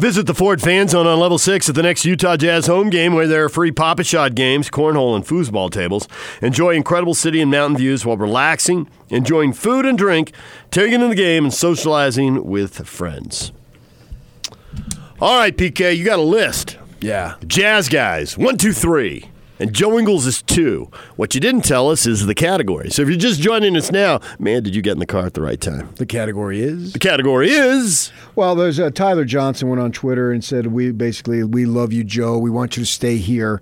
Visit the Ford Fan Zone on level six at the next Utah Jazz home game where there are free Pop-A-Shot games, cornhole, and foosball tables. Enjoy incredible city and mountain views while relaxing, enjoying food and drink, taking in the game, and socializing with friends. All right, PK, you got a list. Yeah. Jazz guys, one, two, three. And Joe Ingles is two. What you didn't tell us is the category. So if you're just joining us now, man, did you get in the car at the right time? The category is. The category is. Well, there's uh, Tyler Johnson went on Twitter and said, "We basically we love you, Joe. We want you to stay here."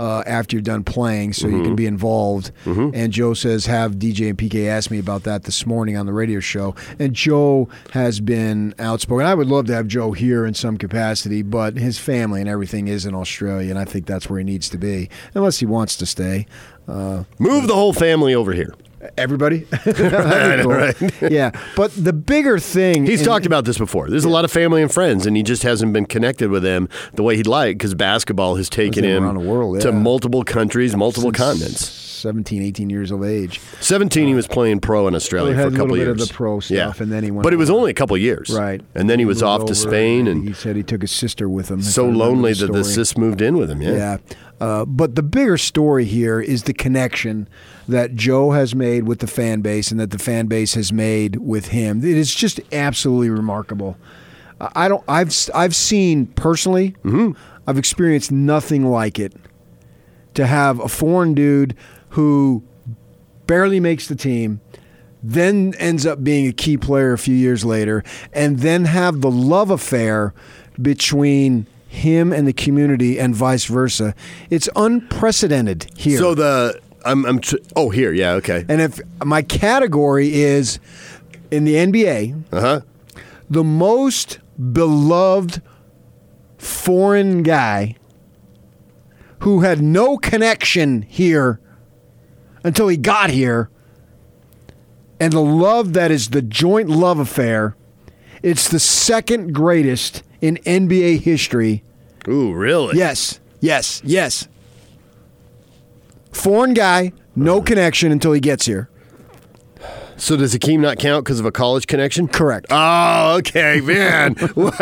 Uh, after you're done playing, so you can be involved. And Joe says, "Have DJ and PK ask me about that this morning on the radio show." And Joe has been outspoken. I would love to have Joe here in some capacity, but his family and everything is in Australia, and I think that's where he needs to be, unless he wants to stay. Uh, Move the whole family over here. Everybody, cool. yeah. But the bigger thing, He's talked about this before. There's a lot of family and friends, and he just hasn't been connected with them the way he'd like because basketball has taken him around the world, to multiple countries, multiple since continents. 17, 18 years of age. 17, he was playing pro in Australia He for a couple little bit of years. the pro stuff, yeah. and then he went But it was only a couple years. Right. And then he was off to Spain he and said he took his sister with him. so lonely that the sis moved in with him. Yeah. Yeah. Uh, but the bigger story here is the connection that Joe has made with the fan base and that the fan base has made with him. It is just absolutely remarkable. I I don't. I've I've seen personally. Mm-hmm. I've experienced nothing like it. To have a foreign dude who barely makes the team, then ends up being a key player a few years later, and then have the love affair between him and the community and vice versa. It's unprecedented here. So the. I'm, I'm tr- oh here yeah okay and if my category is in the NBA, uh huh the most beloved foreign guy who had no connection here until he got here, and the love that is the joint love affair, it's the second greatest in NBA history. ooh really Yes, yes, yes. Foreign guy, no connection until he gets here. so does Hakeem not count because of a college connection Correct. oh okay man what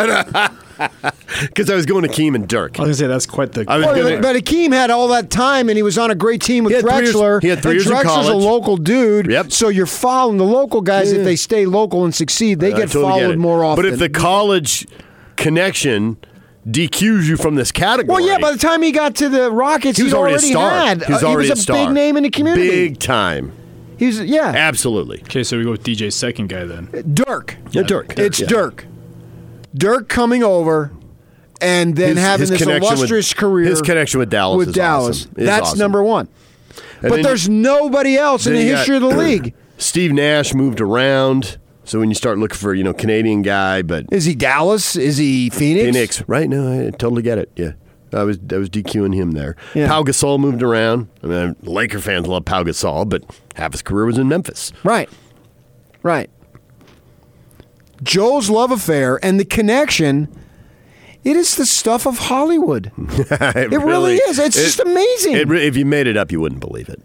because I was going to Hakeem and Dirk I was gonna say that's quite the. I was Well, gonna- but Hakeem had all that time, and he was on a great team with He had three years- Drexler. he had three and years in Drexler's a college. local dude. Yep. So you're following the local guys. If they stay local and succeed, they I get totally get followed it. more often. But if the college connection DQs you from this category, well, yeah. By the time he got to the Rockets, he was he'd already, a star. Had, he was uh, already he was a, star. big name in the community. Big time, He was, yeah. absolutely. okay, so we go with DJ's second guy then. Dirk. Yeah, Dirk. It's yeah. Dirk. Dirk coming over, and then His- having his this connection with- illustrious career. his connection with Dallas With is Dallas, awesome. That's awesome. number one. And but there's nobody else in the you got- history of the league. Steve Nash moved around. So when you start looking for you know Canadian guy, but Is he Dallas? Is he Phoenix? Phoenix, right? No, I totally get it. Yeah. I was I was DQing him there. Yeah. Pau Gasol moved around. I mean, Laker fans love Pau Gasol, but half his career was in Memphis. Right. Right. Joe's love affair and the connection, it is the stuff of Hollywood. it, really is. It's just amazing. It, if you made it up, you wouldn't believe it.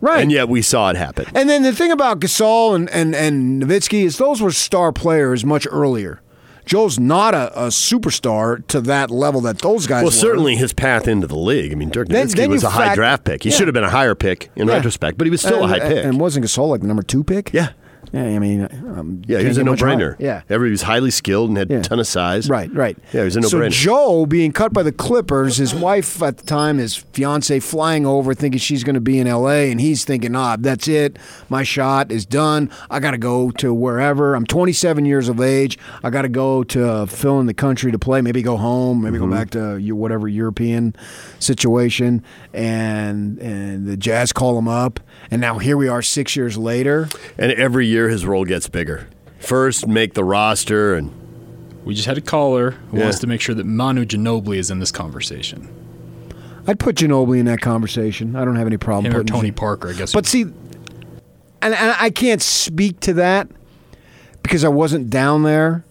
Right. And yet we saw it happen. And then the thing about Gasol and, and, and Nowitzki is those were star players much earlier. Joe's not a, a superstar to that level that those guys were. Well, were. certainly his path into the league. I mean, Dirk Then- Nowitzki then was a high fact- draft pick. He Yeah. should have been a higher pick in Yeah. retrospect, but he was still a high pick. And wasn't Gasol like the number two pick? yeah. Yeah, I mean, um, Yeah, he was a get much higher. no-brainer. Yeah. Everybody was highly skilled and had Yeah. a ton of size. Right, right. Yeah, he was a So no-brainer. Joe being cut by the Clippers, his wife at the time, his fiance flying over, thinking she's going to be in L.A., and he's thinking, "Ah, that's it. My shot is done. I got to go to wherever. I'm 27 years of age. I got to go to fill in the country to play. Maybe go home. Maybe Mm-hmm. go back to your whatever European situation." And and the Jazz call him up, and now here we are, six years later. And every year his role gets bigger. First, make the roster, and We just had a caller who Yeah. wants to make sure that Manu Ginobili is in this conversation. I'd put Ginobili in that conversation. I don't have any problem Him or putting Tony Gin- Parker, I guess. But see, and, and I can't speak to that because I wasn't down there.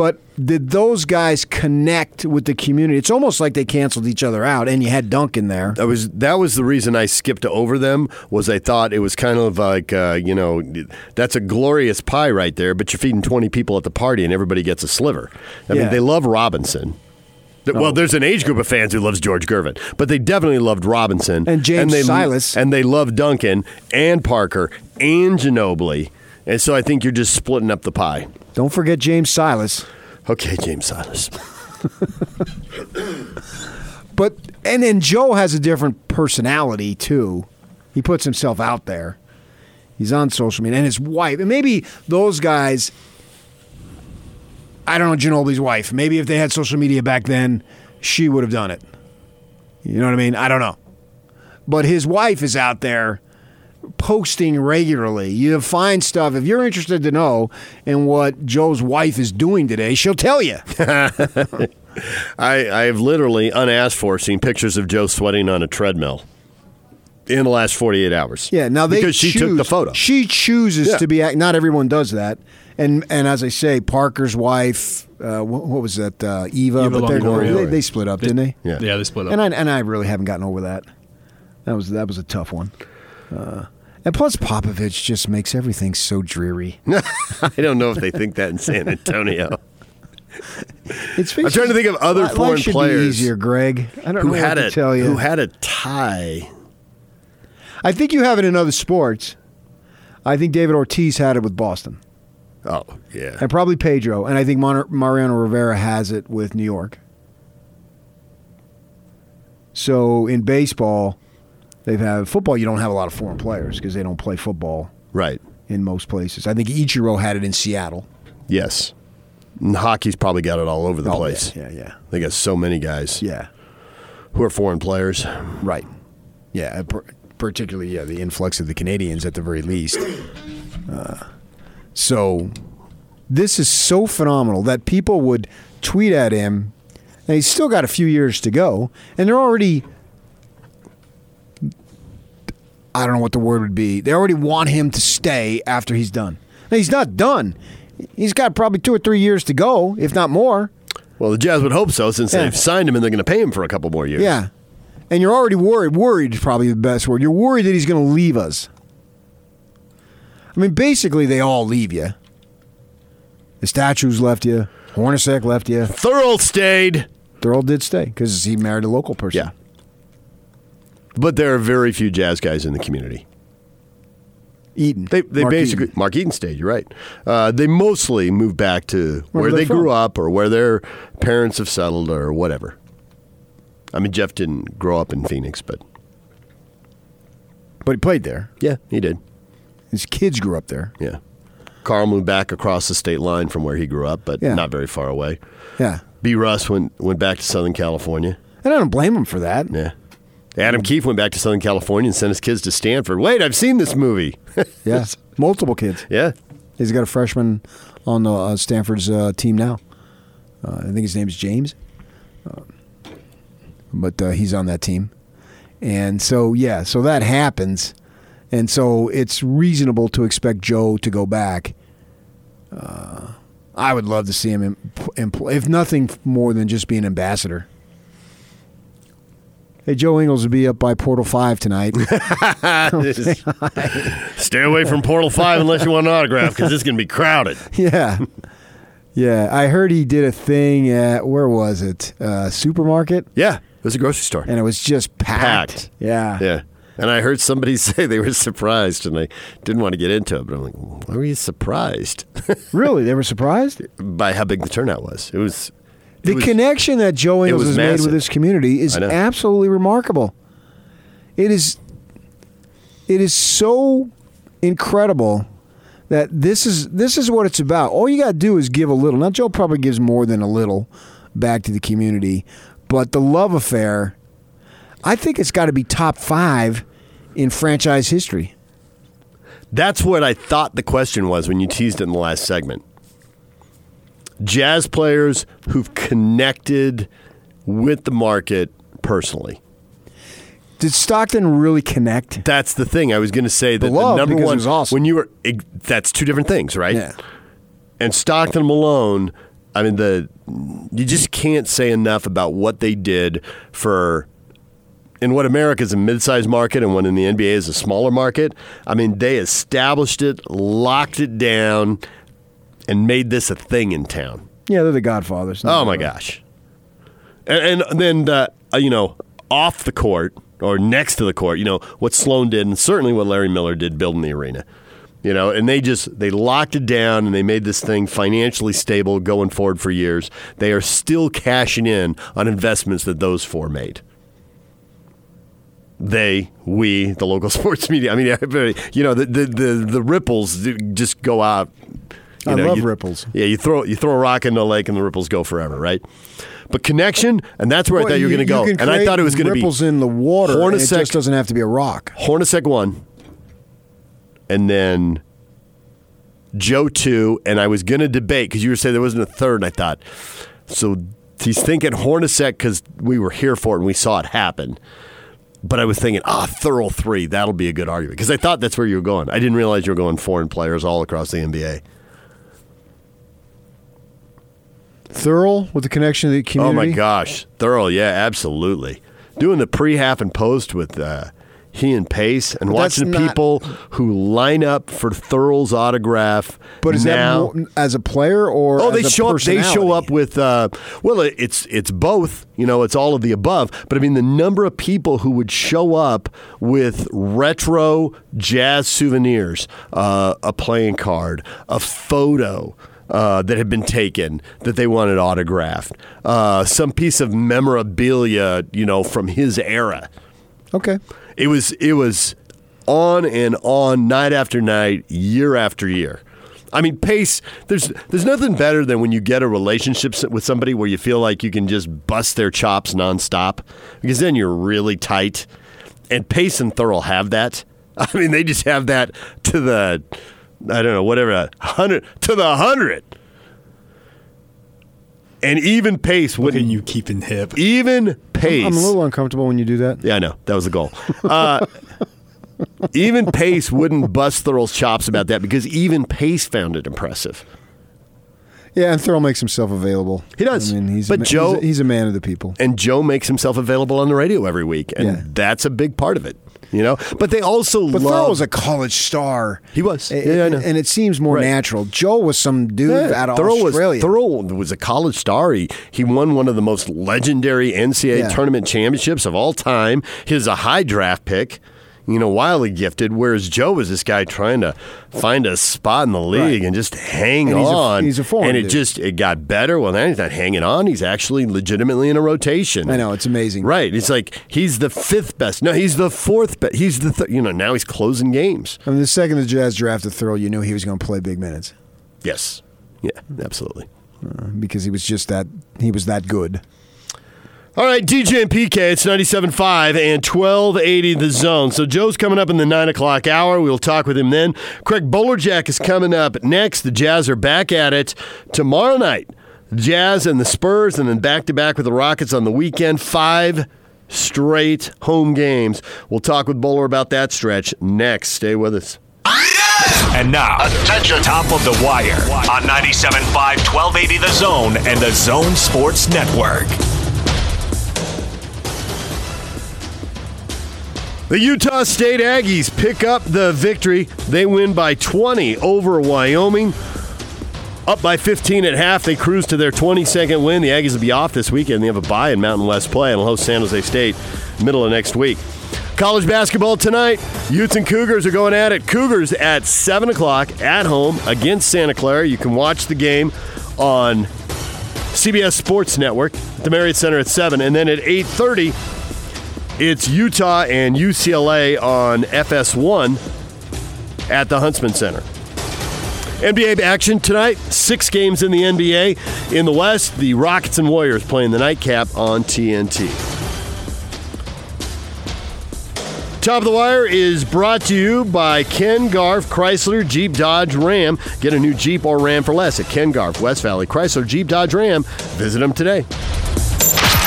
But did those guys connect with the community? It's almost like they canceled each other out, and you had Duncan there. That was that was the reason I skipped over them. Was I thought it was kind of like uh, you know that's a glorious pie right there, but you're feeding 20 people at the party and everybody gets a sliver. I Yeah. mean, they love Robinson. Well, there's an age group of fans who loves George Gervin, but they definitely loved Robinson And James they, Silas. and they love Duncan and Parker and Ginobili, and so I think you're just splitting up the pie. Don't forget James Silas. Okay, James Silas. But and then Joe has a different personality too. He puts himself out there. He's on social media, and his wife, and maybe those guys. I don't know Ginobili's wife. Maybe if they had social media back then, she would have done it. You know what I mean? I don't know. But his wife is out there posting regularly. You find stuff. If you're interested to know in what Joe's wife is doing today, she'll tell you. I, I have literally, unasked for, seen pictures of Joe sweating on a treadmill in the last 48 hours. Yeah, now they because she took the photo. She chooses Yeah. to be. act- Not everyone does that, and and as I say, Parker's wife, uh, what, what was that? Uh, Eva, Eva but they're- they, they split up, didn't they? Yeah. Yeah, they split up. And I and I really haven't gotten over that. That was that was a tough one. Uh, and plus, Popovich just makes everything so dreary. I don't know if they think that in San Antonio. It's I'm trying to think of other life foreign should players Be easier, Greg. I don't who know had a tell you. who had a tie. I think you have it in other sports. I think David Ortiz had it with Boston. Oh yeah, and probably Pedro, and I think Mar- Mariano Rivera has it with New York. So in baseball, they've had football. You don't have a lot of foreign players because they don't play football right. in most places. I think Ichiro had it in Seattle. Yes, and hockey's probably got it all over the Oh, place. Yeah, yeah, They got so many guys yeah. who are foreign players. Right. Yeah, uh, particularly yeah, the influx of the Canadians at the very least. Uh, so this is so phenomenal that people would tweet at him. And he's still got a few years to go, and they're already. I don't know what the word would be. They already want him to stay after he's done. Now, he's not done. He's got probably two or three years to go, if not more. Well, the Jazz would hope so, since Yeah. they've signed him and they're going to pay him for a couple more years. Yeah. And you're already worried. Worried is probably the best word. You're worried that he's going to leave us. I mean, basically, they all leave you. The statues left you. Hornacek left you. Thurl stayed, Thurl did stay because he married a local person. Yeah. But there are very few Jazz guys in the community. Eaton. They they Mark basically Eaton. Mark Eaton stayed. You're right. Uh, they mostly moved back to where they're they grew up or where their parents have settled or whatever. I mean, Jeff didn't grow up in Phoenix, but But he played there. yeah, he did. His kids grew up there. Yeah. Carl moved back across the state line from where he grew up, but Yeah. not very far away. Yeah. B. Russ went went back to Southern California. And I don't blame him for that. Yeah. Adam Keefe went back to Southern California and sent his kids to Stanford. Wait, I've seen this movie. Yeah. Multiple kids. yeah. He's got a freshman on the uh, Stanford's uh, team now. Uh, I think his name is James, uh, but uh, he's on that team. And so, yeah, so that happens, and so it's reasonable to expect Joe to go back. Uh, I would love to see him, in, if nothing more than just be an ambassador. Hey, Joe Ingles will be up by Portal Five tonight. Stay away from Portal 5 unless you want an autograph because it's going to be crowded. Yeah. Yeah. I heard he did a thing at, where was it? Uh, supermarket? Yeah. It was a grocery store. And it was just packed. Packed. Yeah. Yeah. And I heard somebody say they were surprised and I didn't want to get into it, but I'm like, why were you surprised Really? They were surprised? by how big the turnout was? It was. The was- connection that Joe Ingles has made with this community is absolutely remarkable. It is it is so incredible that this is this is what it's about. All you got to do is give a little. Now Joe probably gives more than a little back to the community, but the love affair I think it's got to be top 5 in franchise history. That's what I thought the question was when you teased it in the last segment. Jazz players who've connected with the market personally. Did Stockton really connect? That's the thing. I was going to say that the, love, number one was awesome. when you were. That's two different things, right? Yeah. And Stockton Malone I mean, the you just can't say enough about what they did for in what America is a mid-sized market and what in the NBA is a smaller market. I mean, they established it, locked it down, and made this a thing in town. Yeah, they're the Godfathers. Oh my gosh! And, and then uh, you know, off the court or next to the court, you know what Sloan did, and certainly what Larry Miller did, building the arena. You know, and they just they locked it down and they made this thing financially stable going forward for years. They are still cashing in on investments that those four made. They, we, the local sports media. I mean, you know, the the the, the ripples just go out. You I know, love you- ripples. Yeah, you throw you throw a rock into a lake and the ripples go forever, right? But connection, and that's where I thought you were going to go. And I thought it was going to be ripples in the water. and it Hornacek- just doesn't have to be a rock. Hornacek one, and then Joe two, and I was going to debate because you were saying there wasn't a third. And I thought so. He's thinking Hornacek because we were here for it and we saw it happen. But I was thinking, ah, Thurl three, that'll be a good argument because I thought that's where you were going. I didn't realize you were going foreign players all across the NBA. Thurl with the connection to the community. Oh my gosh, Thurl, yeah, absolutely. Doing the pre, half, and post with uh, he and Pace, and But watching not- people who line up for Thurl's autograph. But is now. that more, as a player or Oh, as they a show up. They show up with. Uh, well, it's it's both. You know, it's all of the above. But I mean, the number of people who would show up with retro jazz souvenirs, uh, a playing card, a photo. Uh, that had been taken that they wanted autographed, uh, some piece of memorabilia, you know, from his era. Okay. It was it was on and on night after night, year after year. I mean, pace. There's there's nothing better than when you get a relationship with somebody where you feel like you can just bust their chops nonstop, because then you're really tight. And Pace and Thurl have that. I mean, they just have that to the I don't know whatever hundred to the hundred. And even Pace Look at wouldn't. you keeping hip. Even Pace. I'm a little uncomfortable when you do that. Yeah, I know. That was the goal. Uh, even Pace wouldn't bust Thurl's chops about that because even Pace found it impressive. Yeah, and Thurl makes himself available. He does. I mean, he's But a, Joe- he's a, he's a man of the people. And Joe makes himself available on the radio every week, and Yeah. that's a big part of it. You know, but they also But love. Thurl was a college star. He was. Yeah, I know. and it seems more Right. natural. Joe was some dude Yeah, out of Thurl Australia. Was, Thurl was a college star. He, he won one of the most legendary NCAA Yeah. tournament championships of all time. He's a high draft pick, you know, wildly gifted. Whereas Joe was this guy trying to find a spot in the league Right. and just hang And he's a- on. he's a and it dude. just it got better. Well, now he's not hanging on. He's actually legitimately in a rotation. I know it's amazing. Right. It's like he's the fifth best. No, he's the fourth best. He's the th- you know now he's closing games. I mean, the second the Jazz drafted Thurl, you knew he was going to play big minutes Yes. Yeah. Absolutely. Uh, because he was just that he was that good. All right, DJ and PK, it's 97.5 and 1280 the zone. So Joe's coming up in the 9 o'clock hour. We'll talk with him then. Craig Bolerjack is coming up next. The Jazz are back at it tomorrow night. Jazz and the Spurs, and then back to back with the Rockets on the weekend. Five straight home games. We'll talk with Bowler about that stretch next. Stay with us. And now, attention, top of the wire on 97.5, 1280 The Zone and the Zone Sports Network. The Utah State Aggies pick up the victory. They win by 20 over Wyoming. Up by 15 at half, they cruise to their 22nd win. The Aggies will be off this weekend. They have a bye in Mountain West play and will host San Jose State middle of next week. College basketball tonight. Utes and Cougars are going at it. Cougars at 7 o'clock at home against Santa Clara. You can watch the game on CBS Sports Network at the Marriott Center at 7. And then at 8.30, it's Utah and UCLA on FS1 at the Huntsman Center. NBA action tonight. Six games in the NBA. In the West, the Rockets and Warriors playing the nightcap on TNT. Top of the Wire is brought to you by Ken Garff Chrysler Jeep Dodge Ram. Get a new Jeep or Ram for less at Ken Garff West Valley Chrysler Jeep Dodge Ram. Visit them today.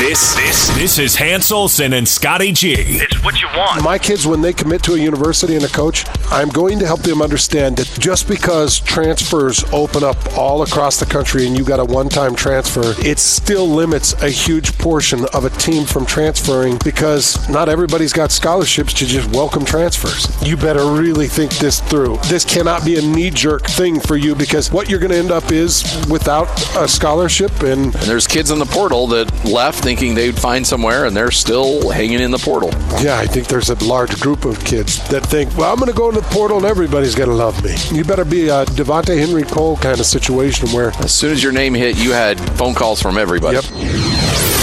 This this this is Hans Olsen and Scotty G. It's what you want. My kids, when they commit to a university and a coach, I'm going to help them understand that just because transfers open up all across the country and you got a one time transfer, it still limits a huge portion of a team from transferring because not everybody's got scholarships to just welcome transfers. You better really think this through. This cannot be a knee jerk thing for you because what you're going to end up is without a scholarship and And there's kids in the portal that left thinking they'd find somewhere, and they're still hanging in the portal. Yeah, I think there's a large group of kids that think, well, I'm going to go in the portal and everybody's going to love me. You better be a Devontae Henry Cole kind of situation where, As soon as your name hit, you had phone calls from everybody. yep,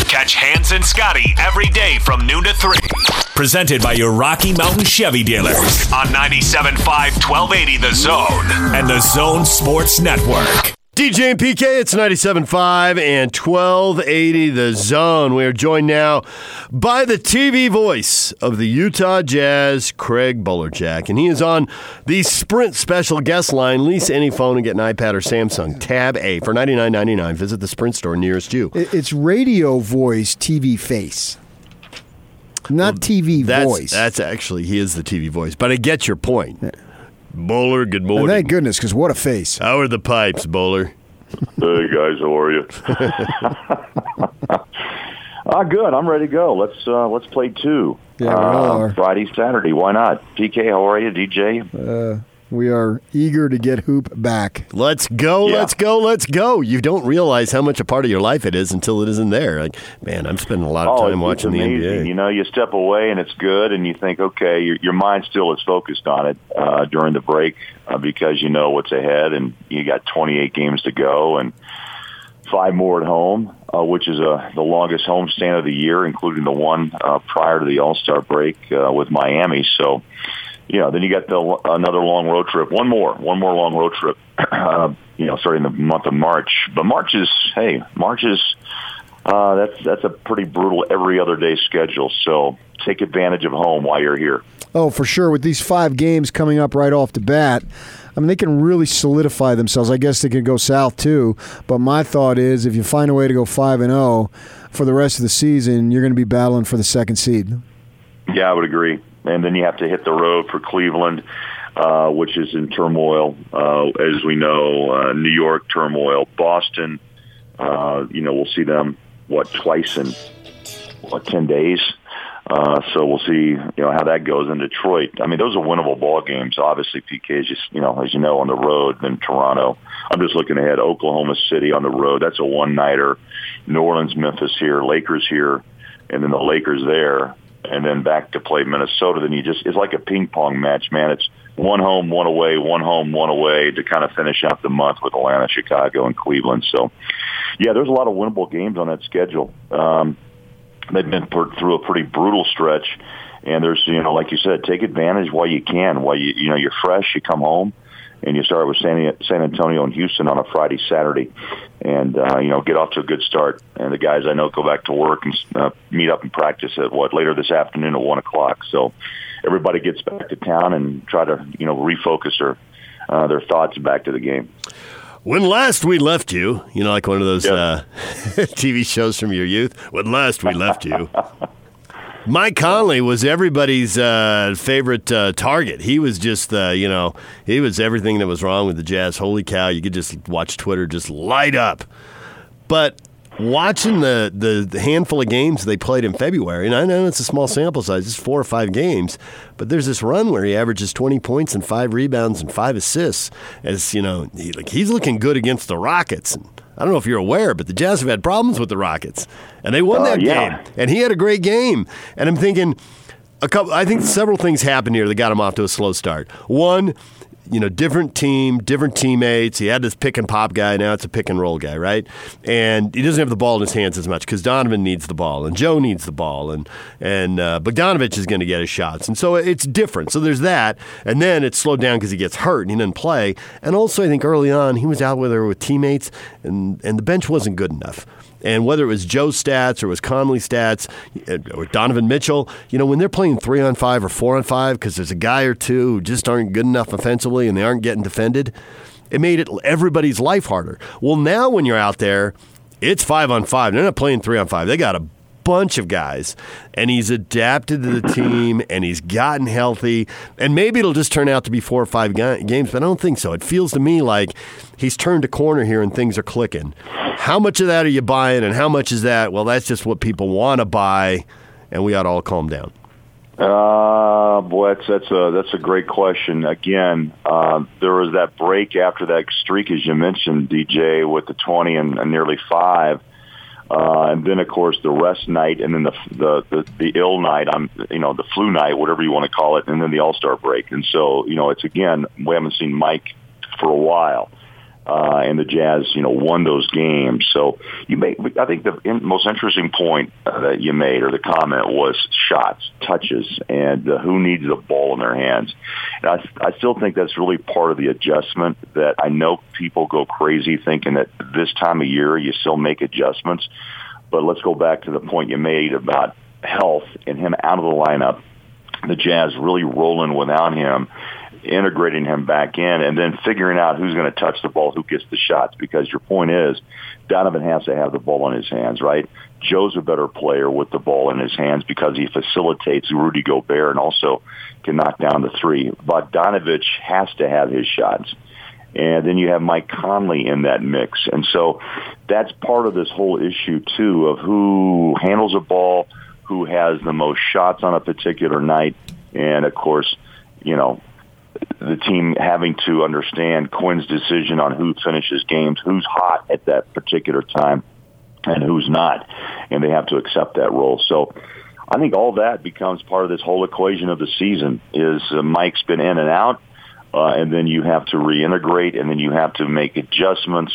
Catch Hans and Scotty every day from noon to 3. Presented by your Rocky Mountain Chevy dealers on 97.5 1280 The Zone and The Zone Sports Network. DJ and PK, it's 97.5 and 1280 The Zone. We are joined now by the TV voice of the Utah Jazz, Craig Bolerjack. And he is on the Sprint special guest line. Lease any phone and get an iPad or Samsung Tab A for $99.99. Visit the Sprint store nearest you. It's radio voice, TV face. Not TV That's, voice. that's actually, he is the TV voice. But I get your point. Bowler, good And morning. thank goodness, because what a face. How are the pipes, Bowler? Hey guys, how are you? ah, good. I'm ready to go. Let's uh, let's play two. Yeah, uh. Friday, Saturday. Why not? PK, how are you? DJ? We are eager to get Hoop back. Let's go, Yeah. let's go, let's go. You don't realize how much a part of your life it is until it isn't there. Like, man, I'm spending a lot of oh, time it's, watching it's the. NBA. You know, you step away and it's good, and you think, okay, your, your mind still is focused on it uh, during the break uh, because you know what's ahead, and you got 28 games to go, and five more at home, uh, which is uh, the longest homestand of the year, including the one uh, prior to the All Star break uh, with Miami. So, know, then you got the another long road trip, one more, one more long road trip. Uh, you know, starting the month of March. But March is, hey, March is uh, that's that's a pretty brutal every other day schedule. So take advantage of home while you're here. Oh, for sure. With these five games coming up right off the bat, I mean, they can really solidify themselves. I guess they could go south too. But my thought is, if you find a way to go five and zero for the rest of the season, you're going to be battling for the second seed. Yeah, I would agree. And then you have to hit the road for Cleveland, uh, which is in turmoil, uh, as we know. Uh, New York turmoil, Boston. Uh, you know, we'll see them what twice in what ten days. Uh, so we'll see, you know, how that goes in Detroit. I mean, those are winnable ball games. Obviously, PK is just, you know, as you know, on the road. Then Toronto. I'm just looking ahead. Oklahoma City on the road. That's a one nighter. New Orleans, Memphis here, Lakers here, and then the Lakers there, and then back to play Minnesota. Then you just it's like a ping pong match, man. It's one home, one away, one home, one away to kind of finish out the month with Atlanta, Chicago, and Cleveland. So, yeah, there's a lot of winnable games on that schedule. Um, they've been put through a pretty brutal stretch, and there's you know, like you said, take advantage while you can. While you you know you're fresh, you come home, and you start with San, San Antonio and Houston on a Friday, Saturday, and uh, you know get off to a good start. And the guys I know go back to work and uh, meet up and practice at what later this afternoon at one o'clock. So everybody gets back to town and try to you know refocus their uh, their thoughts back to the game. When last we left you, you know, like one of those Yep. uh, TV shows from your youth. When last we left you, Mike Conley was everybody's uh, favorite uh, target. He was just, uh, you know, he was everything that was wrong with the Jazz. Holy cow! You could just watch Twitter just light up. But watching the, the, the handful of games they played in February, and I know it's a small sample size, it's four or five games, but there's this run where he averages 20 points and five rebounds and five assists. As you know, he, like he's looking good against the Rockets. And I don't know if you're aware, but the Jazz have had problems with the Rockets, and they won Uh, that yeah. game. And he had a great game. And I'm thinking, a couple. I think several things happened here that got him off to a slow start. One, you know, different team, different teammates. He had this pick and pop guy. Now it's a pick and roll guy, right? And he doesn't have the ball in his hands as much because Donovan needs the ball and Joe needs the ball and and uh, Bogdanovich is going to get his shots, and so it's different. So there's that, and then it's slowed down because he gets hurt and he doesn't play. And also, I think early on he was out with her with teammates, and and the bench wasn't good enough. And whether it was Joe's stats or it was Conley's stats uh, or Donovan Mitchell, you know, when they're playing three on five or four on five because there's a guy or two who just aren't good enough offensively and they aren't getting defended, it made it everybody's life harder. Well, now when you're out there, it's five on five. They're not playing three on five. They got a bunch of guys, and he's adapted to the team, and he's gotten healthy, and maybe it'll just turn out to be four or five ga- games, but I don't think so. It feels to me like he's turned a corner here and things are clicking. How much of that are you buying, and how much is that? Well, that's just what people want to buy, and we ought to all calm down. Uh, boy, that's that's a that's a great question. Again, uh, there was that break after that streak, as you mentioned, DJ, with the twenty and, and nearly five, uh, and then of course the rest night, and then the the the, the ill night. I'm you know the flu night, whatever you want to call it, and then the All Star break. And so you know it's again we haven't seen Mike for a while uh, and the Jazz, you know, won those games. So you made, I think the most interesting point uh, that you made or the comment was shots, touches, and uh, who needs the ball in their hands. And I, I still think that's really part of the adjustment that I know people go crazy thinking that this time of year you still make adjustments. But let's go back to the point you made about health and him out of the lineup. The Jazz really rolling without him integrating him back in and then figuring out who's going to touch the ball, who gets the shots. Because your point is, Donovan has to have the ball in his hands, right? Joe's a better player with the ball in his hands because he facilitates Rudy Gobert and also can knock down the three. But Bogdanovich has to have his shots. And then you have Mike Conley in that mix. And so that's part of this whole issue, too, of who handles a ball, who has the most shots on a particular night. And, of course, you know, the team having to understand Quinn's decision on who finishes games, who's hot at that particular time, and who's not, and they have to accept that role. So I think all that becomes part of this whole equation of the season. Is uh, Mike's been in and out, uh, and then you have to reintegrate, and then you have to make adjustments.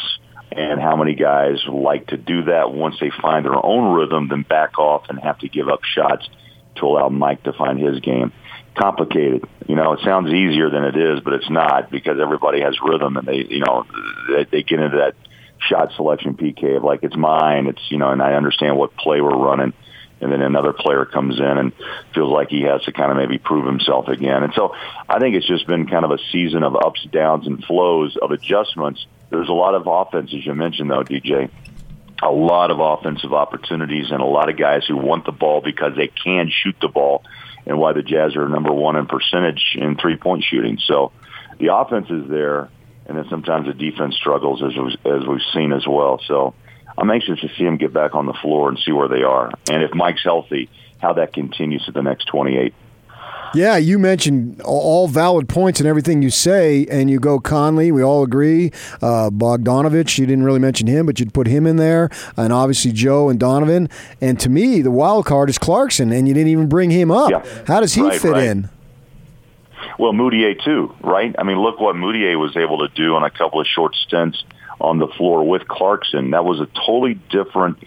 And how many guys like to do that once they find their own rhythm, then back off and have to give up shots to allow Mike to find his game complicated. You know, it sounds easier than it is, but it's not because everybody has rhythm and they, you know, they, they get into that shot selection PK of like it's mine. It's you know, and I understand what play we're running. And then another player comes in and feels like he has to kind of maybe prove himself again. And so I think it's just been kind of a season of ups, downs, and flows of adjustments. There's a lot of offense, as you mentioned, though, DJ a lot of offensive opportunities and a lot of guys who want the ball because they can shoot the ball and why the Jazz are number one in percentage in three point shooting. So the offense is there, and then sometimes the defense struggles as as we've seen as well. So I'm anxious to see them get back on the floor and see where they are, and if Mike's healthy, how that continues to the next 28. Yeah, you mentioned all valid points and everything you say, and you go Conley. We all agree. Uh, Bogdanovich, you didn't really mention him, but you'd put him in there, and obviously Joe and Donovan. And to me, the wild card is Clarkson, and you didn't even bring him up. Yeah. How does he right, fit right. in? Well, Mudiay too, right? I mean, look what Mudiay was able to do on a couple of short stints on the floor with Clarkson. That was a totally different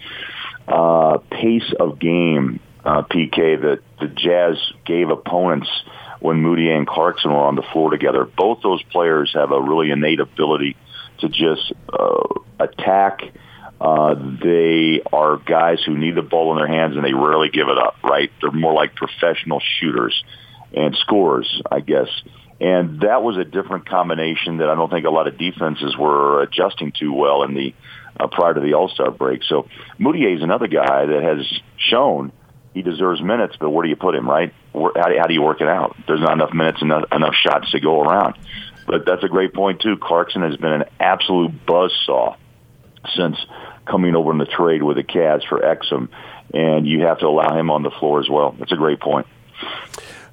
uh, pace of game uh, PK that the Jazz gave opponents when Moody and Clarkson were on the floor together. Both those players have a really innate ability to just uh, attack. Uh, they are guys who need the ball in their hands and they rarely give it up, right? They're more like professional shooters and scorers, I guess. And that was a different combination that I don't think a lot of defenses were adjusting to well in the uh, prior to the All Star break. So Mudiay is another guy that has shown he deserves minutes, but where do you put him, right? Where, how, do, how do you work it out? There's not enough minutes, enough, enough shots to go around. But that's a great point too. Clarkson has been an absolute buzzsaw since coming over in the trade with the Cavs for Exum, and you have to allow him on the floor as well. That's a great point.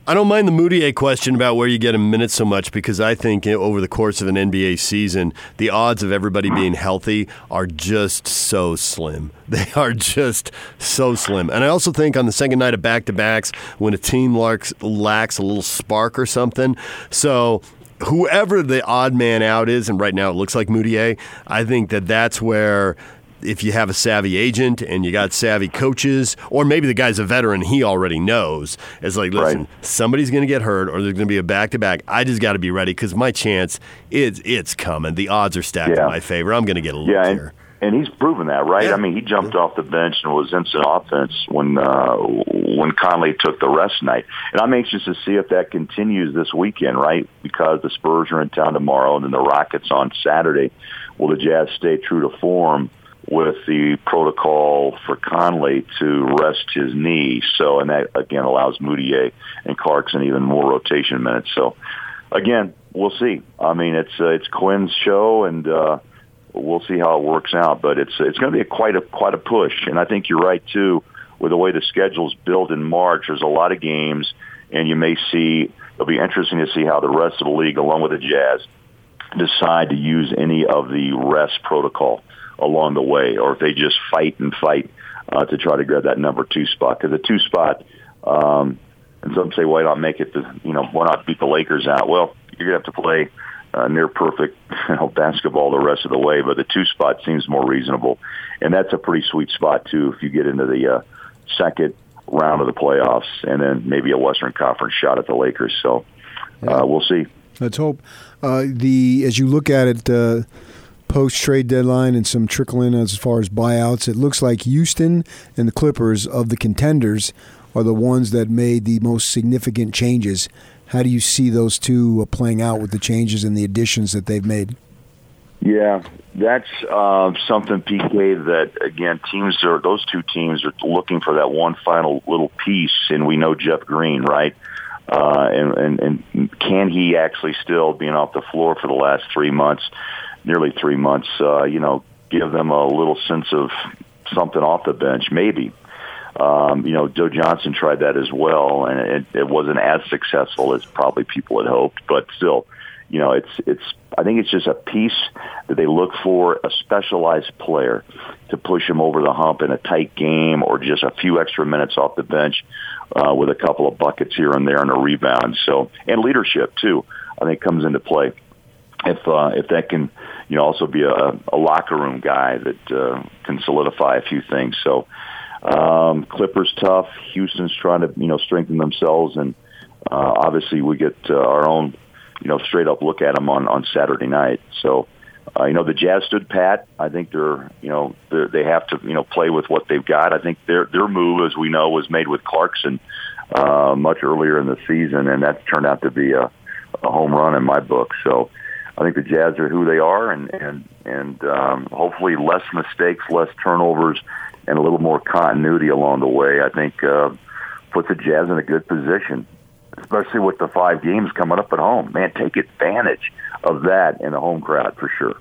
I don't mind the Mudiay question about where you get him minutes so much because I think over the course of an NBA season, the odds of everybody being healthy are just so slim. They are just so slim. And I also think on the second night of back to backs, when a team lacks, lacks a little spark or something, so whoever the odd man out is, and right now it looks like Mudiay, I think that that's where if you have a savvy agent and you got savvy coaches, or maybe the guy's a veteran, he already knows. It's like, listen, Right. somebody's going to get hurt, or there's going to be a back to back. I just got to be ready because my chance is it's coming. The odds are stacked in my favor. I'm going to get a look Yeah, and, here. and he's proven that, right? Yeah. I mean, he jumped off the bench and was instant offense when uh, when Conley took the rest night. And I'm anxious to see if that continues this weekend, right? Because the Spurs are in town tomorrow, and then the Rockets on Saturday. Will the Jazz stay true to form with the protocol for Conley to rest his knee. So, and that again allows Mudiay and Clarkson even more rotation minutes. So, again, we'll see. I mean, it's uh, it's Quinn's show, and uh, we'll see how it works out. But it's it's going to be a quite a quite a push, and I think you're right too. With the way the schedule's built in March, there's a lot of games, and you may see. It'll be interesting to see how the rest of the league, along with the Jazz, decide to use any of the rest protocol along the way, or if they just fight and fight uh, to try to grab that number two spot. Because the two spot, um, and some say, why not make it? To, you know, why not beat the Lakers out? Well, you're gonna have to play uh, near perfect you know, basketball the rest of the way, but the two spot seems more reasonable, and that's a pretty sweet spot too if you get into the uh, second round of the playoffs, and then maybe a Western Conference shot at the Lakers. So uh, we'll see. Let's hope. Uh, the as you look at it, uh, post trade deadline and some trickle in as far as buyouts, it looks like Houston and the Clippers of the contenders are the ones that made the most significant changes. How do you see those two uh, playing out with the changes and the additions that they've made? Yeah, that's uh, something, PK. That again, teams are those two teams are looking for that one final little piece, and we know Jeff Green, right? Uh, and, and and can he actually still being off the floor for the last three months, nearly three months? Uh, you know, give them a little sense of something off the bench, maybe. Um, you know, Joe Johnson tried that as well, and it, it wasn't as successful as probably people had hoped. But still, you know, it's it's. I think it's just a piece that they look for a specialized player to push him over the hump in a tight game, or just a few extra minutes off the bench uh, with a couple of buckets here and there and a rebound. So and leadership too, I think comes into play. If uh, if that can, you know, also be a, a locker room guy that uh, can solidify a few things. So um, Clippers tough. Houston's trying to you know strengthen themselves, and uh, obviously we get uh, our own you know straight up look at them on on Saturday night. So. Uh, you know the Jazz stood pat. I think they're, you know, they're, they have to, you know, play with what they've got. I think their their move, as we know, was made with Clarkson uh, much earlier in the season, and that's turned out to be a, a home run in my book. So I think the Jazz are who they are, and and and um, hopefully less mistakes, less turnovers, and a little more continuity along the way. I think uh, puts the Jazz in a good position, especially with the five games coming up at home. Man, take advantage of that in the home crowd for sure.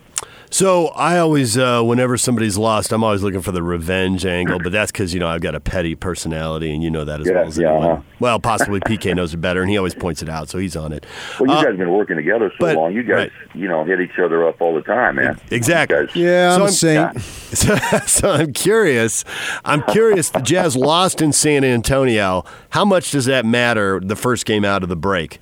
So I always, uh, whenever somebody's lost, I'm always looking for the revenge angle, but that's because you know I've got a petty personality, and you know that as Yeah, well as yeah, anyone. uh-huh. Well, possibly PK knows it better, and he always points it out, so he's on it. Well, you Uh, guys have been working together so but- long. You guys, right. you know, hit each other up all the time, man. Exactly. You guys- Yeah, I'm So a saint. So, so I'm curious. I'm curious. The Jazz lost in San Antonio. How much does that matter? The first game out of the break.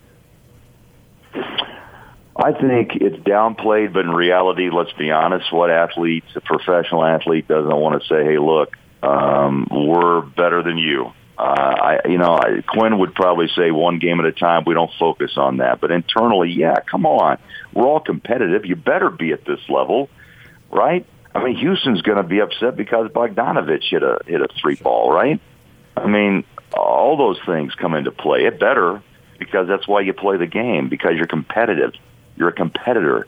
I think it's downplayed, but in reality, let's be honest, what athlete, a professional athlete, doesn't want to say, "Hey, look, um, we're better than you." Uh, I, you know, I, Quinn would probably say one game at a time. We don't focus on that, but internally, yeah, come on, we're all competitive. You better be at this level, right? I mean, Houston's going to be upset because Bogdanovich hit a hit a three ball, right? I mean, all those things come into play. It better because that's why you play the game because you're competitive. You're a competitor,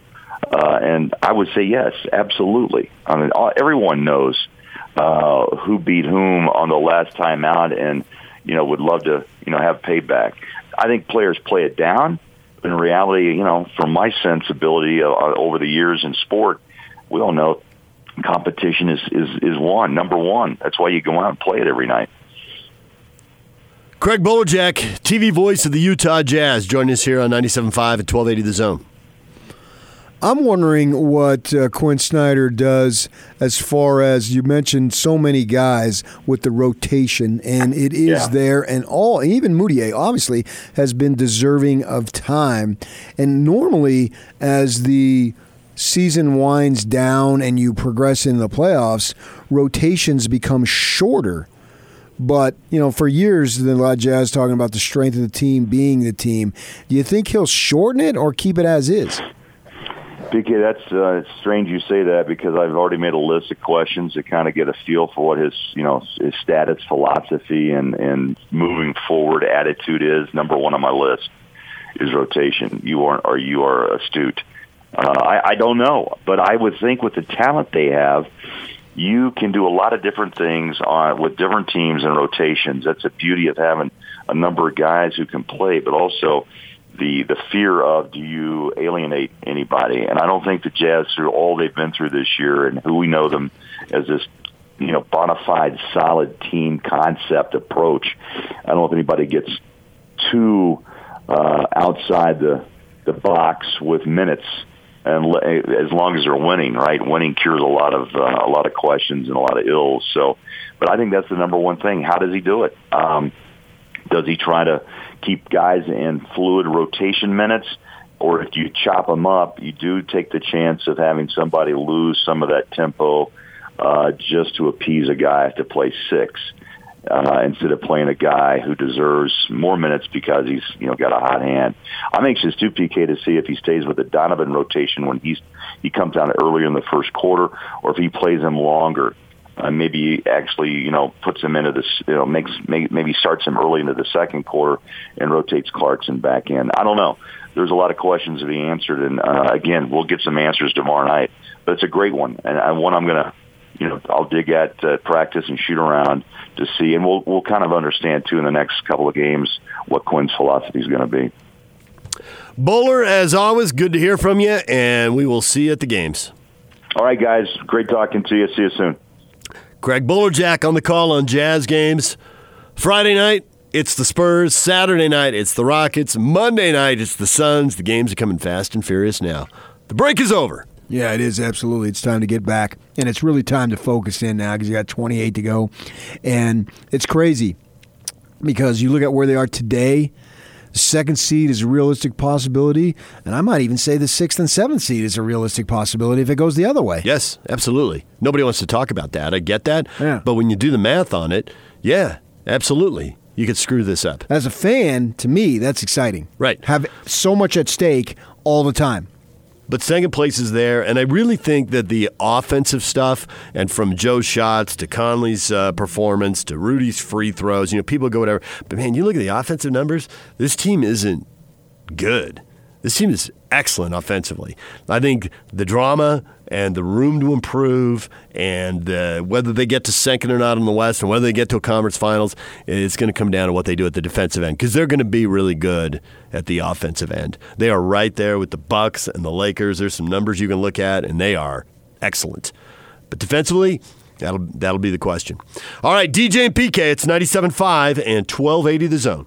uh, and I would say yes, absolutely. I mean, all, everyone knows uh, who beat whom on the last time out, and you know would love to you know have payback. I think players play it down, but in reality, you know, from my sensibility uh, over the years in sport, we all know competition is is is one number one. That's why you go out and play it every night. Craig Bolerjack, TV voice of the Utah Jazz, joining us here on 97.5 at 1280 The Zone. I'm wondering what uh, Quinn Snyder does as far as you mentioned so many guys with the rotation, and it is Yeah. there, and all even Mudiay obviously has been deserving of time, and normally as the season winds down and you progress in the playoffs, rotations become shorter. But you know, for years, the lot of Jazz talking about the strength of the team being the team. Do you think he'll shorten it or keep it as is? PK, that's uh, it's strange you say that because I've already made a list of questions to kind of get a feel for what his, you know, his status, philosophy, and and moving forward attitude is. Number one on my list is rotation. You are, or you are astute. Uh, I, I don't know, but I would think with the talent they have, you can do a lot of different things on with different teams and rotations. That's the beauty of having a number of guys who can play, but also the the fear of do you alienate anybody? And I don't think the Jazz, through all they've been through this year and who we know them as this you know bona fide solid team concept approach, I don't know if anybody gets too uh, outside the the box with minutes and as long as they're winning, right? Winning cures a lot of uh, a lot of questions and a lot of ills. So, but I think that's the number one thing. How does he do it? Um, does he try to keep guys in fluid rotation minutes? Or if you chop them up, you do take the chance of having somebody lose some of that tempo uh, just to appease a guy to play six uh, instead of playing a guy who deserves more minutes because he's you know got a hot hand. I'm anxious too, PK, to see if he stays with the Donovan rotation when he's he comes out earlier in the first quarter, or if he plays him longer. Uh, maybe actually, you know, puts him into this, you know, makes may, maybe starts him early into the second quarter and rotates Clarkson back in. I don't know. There's a lot of questions to be answered, and uh, again, we'll get some answers tomorrow night. But it's a great one, and, one I'm gonna, you know, I'll dig at uh, practice and shoot around to see, and we'll we'll kind of understand too in the next couple of games what Quin's philosophy is going to be. Bowler, as always, good to hear from you, and we will see you at the games. All right, guys, great talking to you. See you soon. Craig Bolerjack on the call on Jazz games. Friday night, it's the Spurs. Saturday night, it's the Rockets. Monday night, it's the Suns. The games are coming fast and furious now. The break is over. Yeah, it is absolutely. It's time to get back, and it's really time to focus in now because you got 28 to go, and it's crazy because you look at where they are today. The second seed is a realistic possibility, and I might even say the sixth and seventh seed is a realistic possibility if it goes the other way. Yes, absolutely. Nobody wants to talk about that. I get that. Yeah. But when you do the math on it, yeah, absolutely. You could screw this up. As a fan, to me, that's exciting. Right. Have so much at stake all the time. But second place is there, and I really think that the offensive stuff, and from Joe's shots to Conley's uh, performance to Rudy's free throws, you know, people go whatever. But man, you look at the offensive numbers. This team isn't good. This team is excellent offensively. I think the drama and the room to improve, and uh, whether they get to second or not in the West, and whether they get to a conference finals, it's going to come down to what they do at the defensive end because they're going to be really good at the offensive end. They are right there with the Bucks and the Lakers. There's some numbers you can look at, and they are excellent. But defensively, that'll that'll be the question. All right, DJ and PK, it's 97.5 and 1280 the zone.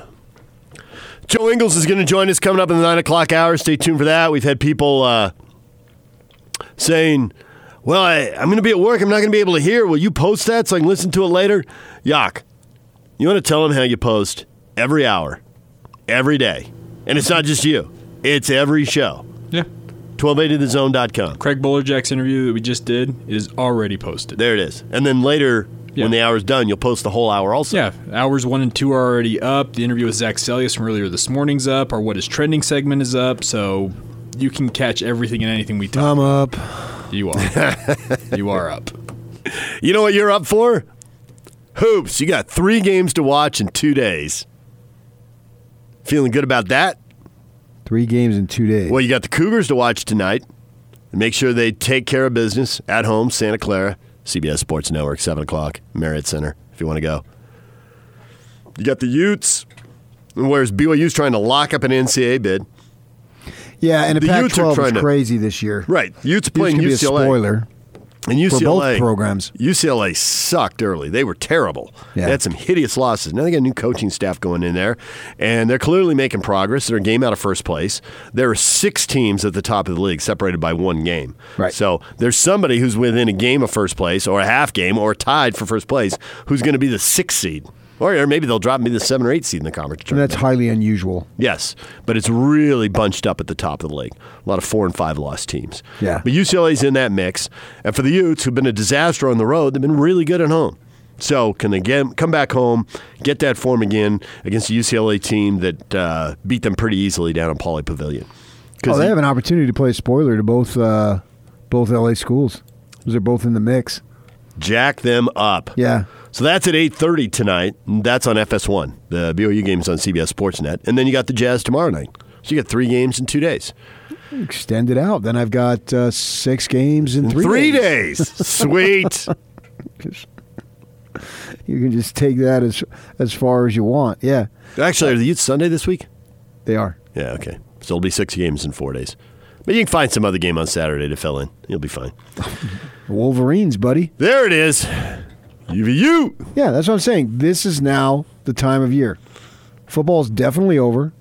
Joe Ingles is going to join us coming up in the 9 o'clock hour. Stay tuned for that. We've had people uh, saying, well, I, I'm going to be at work. I'm not going to be able to hear. Will you post that so I can listen to it later? Yak, you want to tell them how you post every hour, every day. And it's not just you, it's every show. Yeah. 1280thezone.com. Craig Bolerjack's interview that we just did is already posted. There it is. And then later, Yeah. when the hour's done, you'll post the whole hour also. Yeah, hours one and two are already up. The interview with Zach Celius from earlier this morning's up. Our What is Trending segment is up. So you can catch everything and anything we talk. I'm up. You are. you are up. You know what you're up for? Hoops. You got three games to watch in two days. Feeling good about that? Three games in two days. Well, you got the Cougars to watch tonight. Make sure they take care of business at home, Santa Clara, CBS Sports Network, 7 o'clock, Marriott Center, if you want to go. You got the Utes, whereas BYU's trying to lock up an NCAA bid. yeah, and the, the Utes are Pac-12 trying is to- crazy this year. Right. Utes playing could be a UCLA. spoiler. And UCLA programs. UCLA sucked early. They were terrible. Yeah. They had some hideous losses. Now they got a new coaching staff going in there, and they're clearly making progress. They're a game out of first place. There are six teams at the top of the league, separated by one game. Right. So there's somebody who's within a game of first place, or a half game, or tied for first place, who's going to be the sixth seed. Or, or maybe they'll drop me the seven or eight seed in the conference And tournament. that's highly unusual. Yes, but it's really bunched up at the top of the league. A lot of four and five lost teams. Yeah. But UCLA's in that mix. And for the Utes, who've been a disaster on the road, they've been really good at home. So can they get, come back home, get that form again against a UCLA team that uh, beat them pretty easily down in Pauley Pavilion? Oh, they have an opportunity to play spoiler to both uh, both LA schools because they're both in the mix. jack them up. Yeah. So that's at 8.30 tonight. That's on FS1. The BYU game's on CBS Sportsnet. And then you got the Jazz tomorrow night. So you got three games in two days. Extend it out. Then I've got uh, six games in three, Three days. days. Sweet. You can just take that as as far as you want. Yeah, Actually, are the Utes Sunday this week? they are. Yeah, okay. So it'll be six games in four days. But you can find some other game on Saturday to fill in. You'll be fine. Wolverines, buddy. There it is. UVU. Yeah, that's what I'm saying. This is now the time of year. Football is definitely over.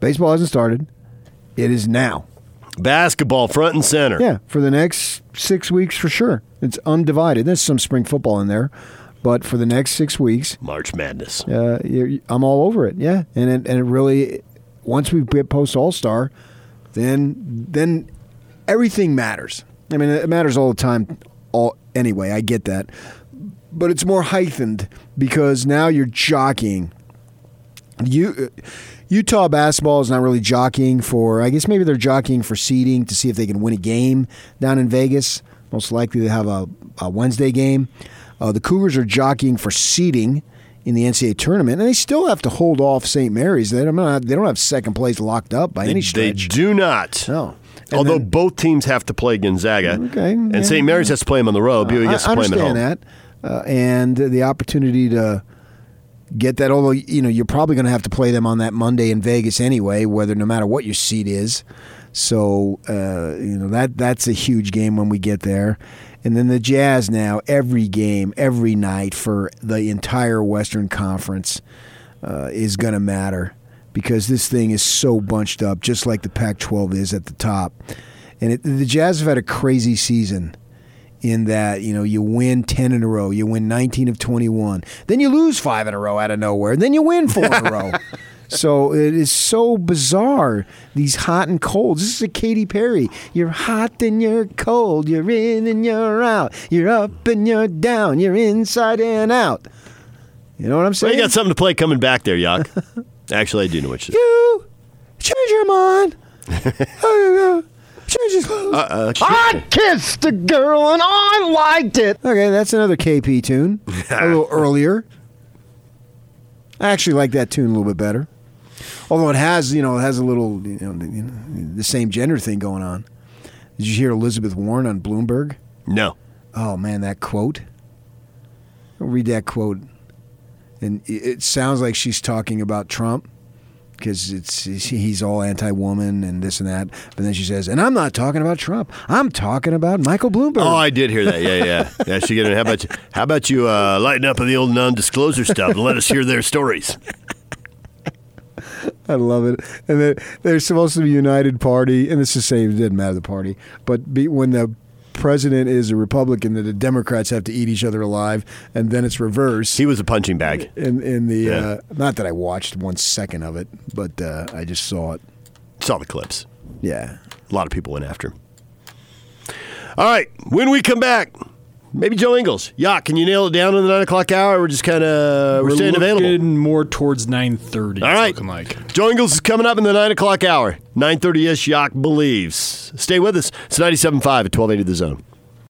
Baseball hasn't started. It is now. Basketball front and center. Yeah, for the next six weeks for sure. It's undivided. There's some spring football in there, but for the next six weeks, March Madness. uh, I'm all over it. Yeah, and it, and it really, once we get post All Star, then then everything matters. I mean, it matters all the time. All anyway, I get that, but it's more heightened because now you're jockeying. You. Utah basketball is not really jockeying for. I guess maybe they're jockeying for seeding to see if they can win a game down in Vegas. Most likely they have a, a Wednesday game. Uh, the Cougars are jockeying for seeding in the NCAA tournament, and they still have to hold off St. Mary's. They don't have, they don't have second place locked up by They, any stretch. they do not. No. And Although then- both teams have to play Gonzaga. Okay, And yeah. St. Mary's has to play them on the road. BYU I gets to play them at home. understand that, uh, and the opportunity to get that. Although you know you're probably going to have to play them on that Monday in Vegas anyway, whether no matter what your seat is. So uh, you know that that's a huge game when we get there. And then the Jazz now every game every night for the entire Western Conference uh, is going to matter because this thing is so bunched up, just like the Pac-12 is at the top. And it, the Jazz have had a crazy season in that you know you win 10 in a row you win 19 of 21 then you lose 5 in a row out of nowhere then you win 4 in a row so it is so bizarre these hot and colds. This is a Katy Perry. You're hot and you're cold. You're in and you're out. You're up and you're down. You're inside and out. You know what I'm Well, saying you got something to play coming back there, Yak. Actually, I do know what you you change your mind. Change your clothes uh, I kissed a girl and I liked it. Okay, that's another KP tune. a little earlier. I actually like that tune a little bit better. Although it has, you know, it has a little, you know, the, you know, the same gender thing going on. Did you hear Elizabeth Warren on Bloomberg? No. Oh man, that quote. I'll read that quote, and it- it sounds like she's talking about Trump because it's he's all anti-woman and this and that. But then she says, "And I'm not talking about Trump. I'm talking about Michael Bloomberg." Oh, I did hear that. Yeah, yeah. Yeah, she get it. How about you? How about you uh, lighten up on the old non-disclosure stuff and let us hear their stories? I love it. And then there's supposed to be united party, and it's the same. it doesn't matter the party, but be, when the president is a Republican, that the Democrats have to eat each other alive, and then it's reversed. He was a punching bag. in in the Yeah. uh, not that I watched one second of it, but uh, I just saw it. Saw the clips. Yeah. A lot of people went after him. All right, when we come back, maybe Joe Ingles. Yeah, can you nail it down in the nine o'clock hour? We're just kind of we're, We're staying available. more towards nine thirty. All right, looking like. Joe Ingles is coming up in the nine o'clock hour. Nine thirty ish. Yak believes. Stay with us. It's 97.5 at twelve eighty the zone.